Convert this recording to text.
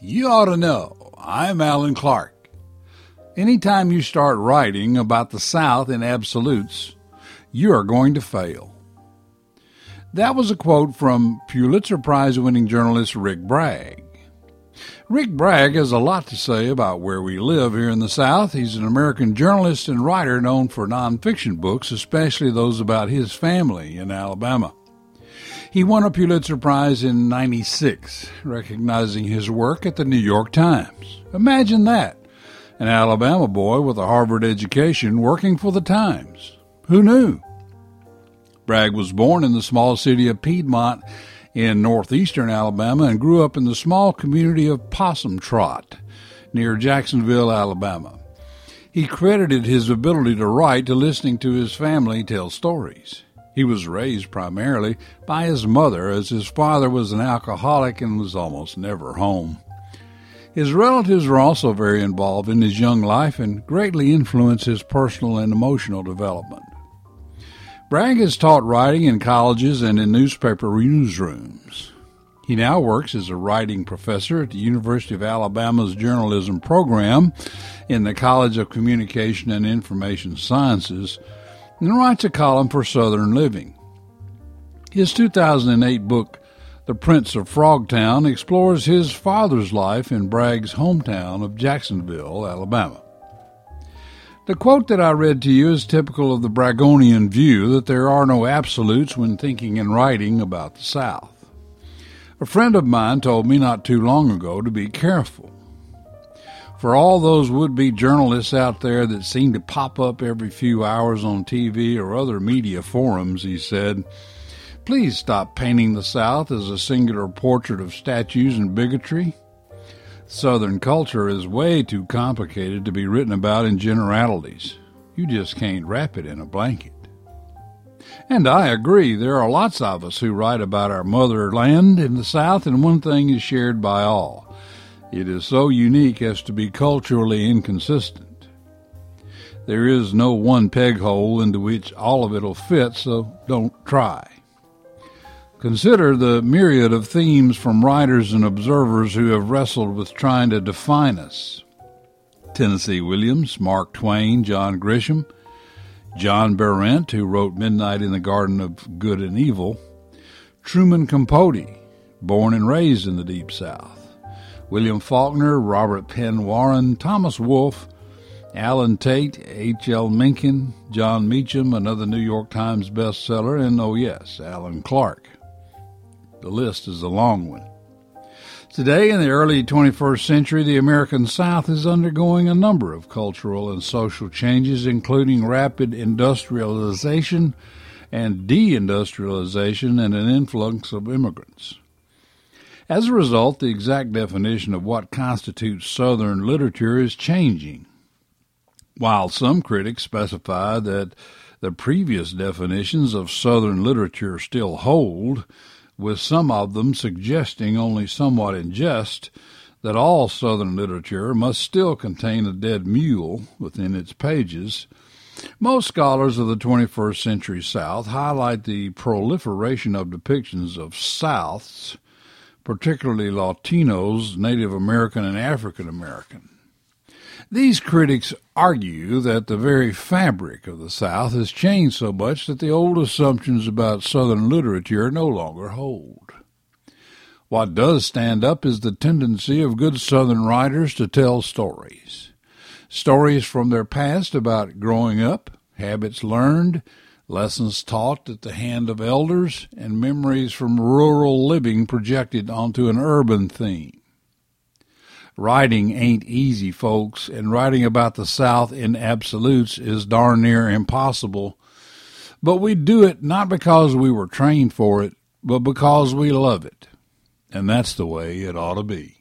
You ought to know. I'm Alan Clark. Anytime you start writing about the South in absolutes, you are going to fail. That was a quote from Pulitzer Prize winning journalist Rick Bragg. Rick Bragg has a lot to say about where we live here in the South. He's an American journalist and writer known for nonfiction books, especially those about his family in Alabama. He won a Pulitzer Prize in 96, recognizing his work at the New York Times. Imagine that. An Alabama boy with a Harvard education working for the Times. Who knew? Bragg was born in the small city of Piedmont in northeastern Alabama and grew up in the small community of Possum Trot near Jacksonville, Alabama. He credited his ability to write to listening to his family tell stories. He was raised primarily by his mother, as his father was an alcoholic and was almost never home. His relatives were also very involved in his young life and greatly influenced his personal and emotional development. Bragg has taught writing in colleges and in newspaper newsrooms. He now works as a writing professor at the University of Alabama's journalism program in the College of Communication and Information Sciences and writes a column for Southern Living. His 2008 book, The Prince of Frogtown, explores his father's life in Bragg's hometown of Jacksonville, Alabama. The quote that I read to you is typical of the Braggonian view that there are no absolutes when thinking and writing about the South. A friend of mine told me not too long ago to be careful. For all those would be journalists out there that seem to pop up every few hours on TV or other media forums, he said, please stop painting the South as a singular portrait of statues and bigotry. Southern culture is way too complicated to be written about in generalities. You just can't wrap it in a blanket. And I agree, there are lots of us who write about our motherland in the South, and one thing is shared by all it is so unique as to be culturally inconsistent. There is no one peg hole into which all of it'll fit, so don't try. Consider the myriad of themes from writers and observers who have wrestled with trying to define us. Tennessee Williams, Mark Twain, John Grisham, John Berendt, who wrote Midnight in the Garden of Good and Evil, Truman Capote, born and raised in the Deep South, William Faulkner, Robert Penn Warren, Thomas Wolfe, Allen Tate, H.L. Mencken, Jon Meacham, another New York Times bestseller, and oh yes, Alan Clark. The list is a long one. Today, in the early 21st century, the American South is undergoing a number of cultural and social changes, including rapid industrialization and deindustrialization and an influx of immigrants. As a result, the exact definition of what constitutes Southern literature is changing. While some critics specify that the previous definitions of Southern literature still hold, with some of them suggesting only somewhat in jest that all Southern literature must still contain a dead mule within its pages, most scholars of the 21st century South highlight the proliferation of depictions of Souths particularly Latinos, Native American, and African American. These critics argue that the very fabric of the South has changed so much that the old assumptions about Southern literature no longer hold. What does stand up is the tendency of good Southern writers to tell stories. Stories from their past about growing up, habits learned, lessons taught at the hand of elders, and memories from rural living projected onto an urban theme. Writing ain't easy, folks, and writing about the South in absolutes is darn near impossible. But we do it not because we were trained for it, but because we love it. And that's the way it ought to be.